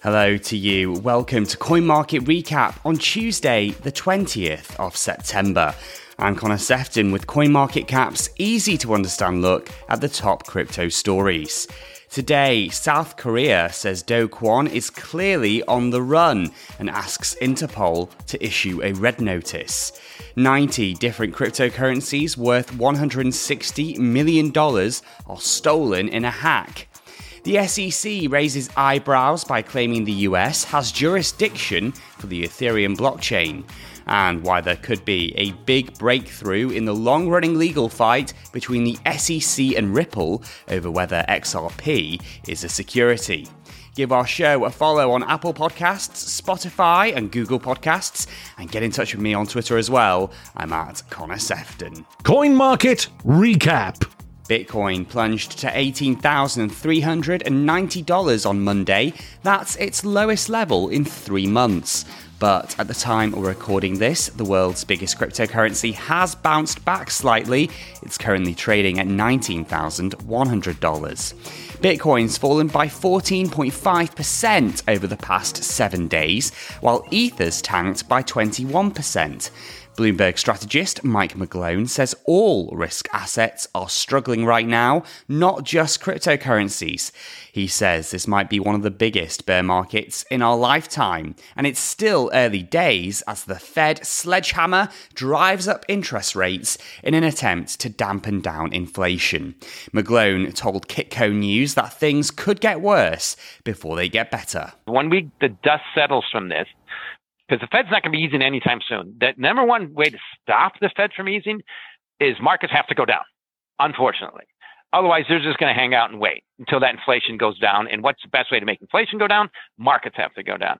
Hello to you. Welcome to Coin Market Recap on Tuesday, the 20th of September. I'm Connor Sephton with CoinMarketCap's easy to understand look at the top crypto stories. Today, South Korea says Do Kwon is clearly on the run and asks Interpol to issue a red notice. 90 different cryptocurrencies worth $160 million are stolen in a hack. The SEC raises eyebrows by claiming the US has jurisdiction for the Ethereum blockchain, and why there could be a big breakthrough in the long running legal fight between the SEC and Ripple over whether XRP is a security. Give our show a follow on Apple Podcasts, Spotify, and Google Podcasts, and get in touch with me on Twitter as well. I'm at Connor Sephton. Coin Market Recap. Bitcoin plunged to $18,390 on Monday. That's its lowest level in three months. But at the time we're recording this, the world's biggest cryptocurrency has bounced back slightly. It's currently trading at $19,100. Bitcoin's fallen by 14.5% over the past seven days, while Ether's tanked by 21%. Bloomberg strategist Mike McGlone says all risk assets are struggling right now, not just cryptocurrencies. He says this might be one of the biggest bear markets in our lifetime, and it's still early days as the Fed sledgehammer drives up interest rates in an attempt to dampen down inflation. McGlone told Kitco News that things could get worse before they get better. One week the dust settles from this, because the Fed's not going to be easing anytime soon. The number one way to stop the Fed from easing is markets have to go down, unfortunately. Otherwise, they're just going to hang out and wait until that inflation goes down. And what's the best way to make inflation go down? Markets have to go down.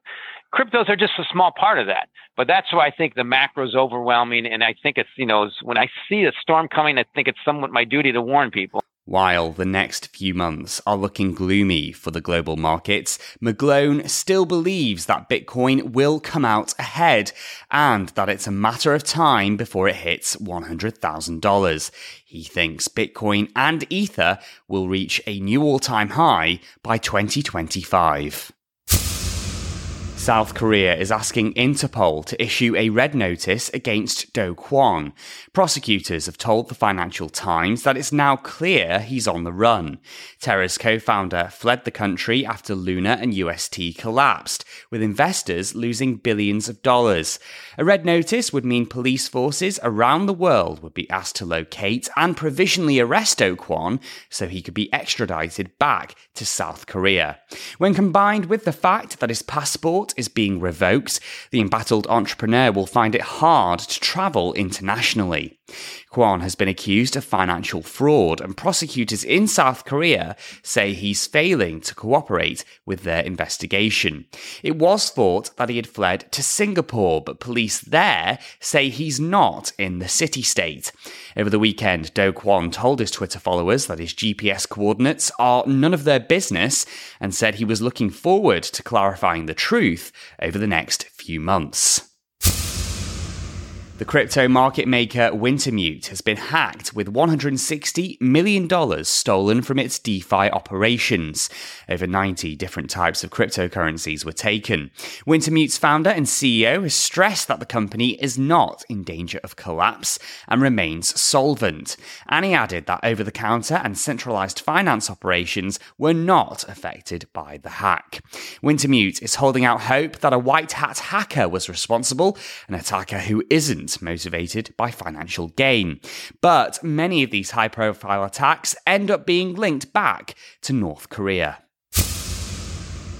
Cryptos are just a small part of that. But that's why I think the macro is overwhelming. And I think it's, you know, when I see a storm coming, I think it's somewhat my duty to warn people. While the next few months are looking gloomy for the global markets, McGlone still believes that Bitcoin will come out ahead and that it's a matter of time before it hits $100,000. He thinks Bitcoin and Ether will reach a new all time high by 2025. South Korea is asking Interpol to issue a red notice against Do Kwon. Prosecutors have told the Financial Times that it's now clear he's on the run. Terra's co founder fled the country after Luna and UST collapsed, with investors losing billions of dollars. A red notice would mean police forces around the world would be asked to locate and provisionally arrest Do Kwon so he could be extradited back to South Korea. When combined with the fact that his passport is being revoked, the embattled entrepreneur will find it hard to travel internationally. Kwon has been accused of financial fraud, and prosecutors in South Korea say he's failing to cooperate with their investigation. It was thought that he had fled to Singapore, but police there say he's not in the city state. Over the weekend, Do Kwon told his Twitter followers that his GPS coordinates are none of their business and said he was looking forward to clarifying the truth over the next few months. The crypto market maker Wintermute has been hacked with $160 million stolen from its DeFi operations. Over 90 different types of cryptocurrencies were taken. Wintermute's founder and CEO has stressed that the company is not in danger of collapse and remains solvent. And he added that over the counter and centralized finance operations were not affected by the hack. Wintermute is holding out hope that a white hat hacker was responsible, an attacker who isn't motivated by financial gain. But many of these high profile attacks end up being linked back to North Korea.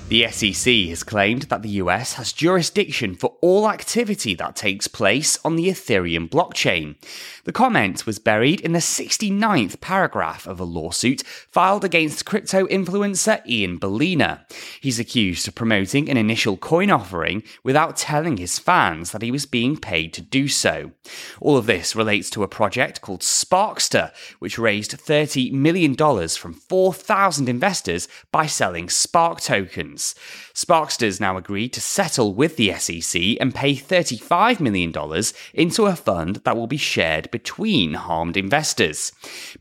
The SEC has claimed that the US has jurisdiction for all activity that takes place on the Ethereum blockchain. The comment was buried in the 69th paragraph of a lawsuit filed against crypto influencer Ian Balina. He's accused of promoting an initial coin offering without telling his fans that he was being paid to do so. All of this relates to a project called Sparkster, which raised $30 million from 4,000 investors by selling Spark tokens. Tokens. Sparksters now agreed to settle with the SEC and pay $35 million into a fund that will be shared between harmed investors.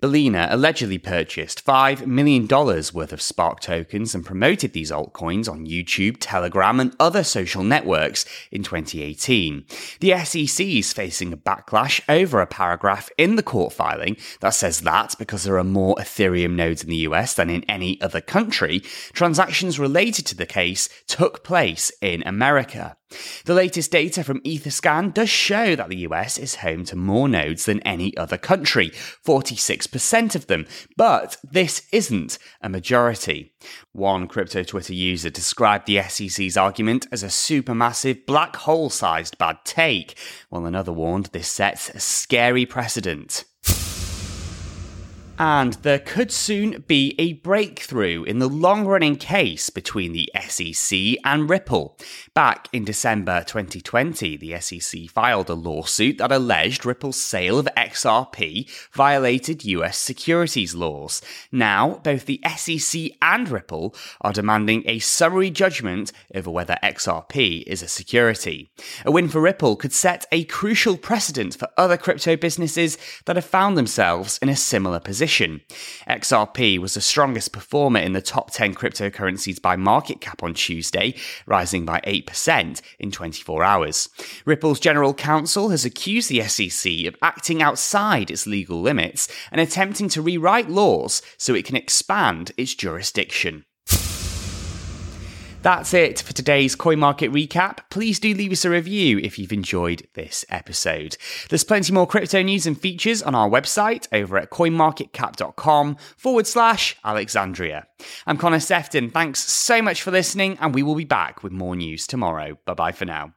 Balina allegedly purchased $5 million worth of Spark tokens and promoted these altcoins on YouTube, Telegram, and other social networks in 2018. The SEC is facing a backlash over a paragraph in the court filing that says that because there are more Ethereum nodes in the US than in any other country, transactions related to the case took place in America. The latest data from Etherscan does show that the US is home to more nodes than any other country, 46% of them, but this isn't a majority. One crypto Twitter user described the SEC's argument as a supermassive black hole sized bad take, while another warned this sets a scary precedent. And there could soon be a breakthrough in the long running case between the SEC and Ripple. Back in December 2020, the SEC filed a lawsuit that alleged Ripple's sale of XRP violated US securities laws. Now, both the SEC and Ripple are demanding a summary judgment over whether XRP is a security. A win for Ripple could set a crucial precedent for other crypto businesses that have found themselves in a similar position position. XRP was the strongest performer in the top 10 cryptocurrencies by market cap on Tuesday, rising by 8% in 24 hours. Ripple's general counsel has accused the SEC of acting outside its legal limits and attempting to rewrite laws so it can expand its jurisdiction. That's it for today's coin market recap. Please do leave us a review if you've enjoyed this episode. There's plenty more crypto news and features on our website over at coinmarketcap.com forward slash Alexandria. I'm Connor Sephton. Thanks so much for listening, and we will be back with more news tomorrow. Bye bye for now.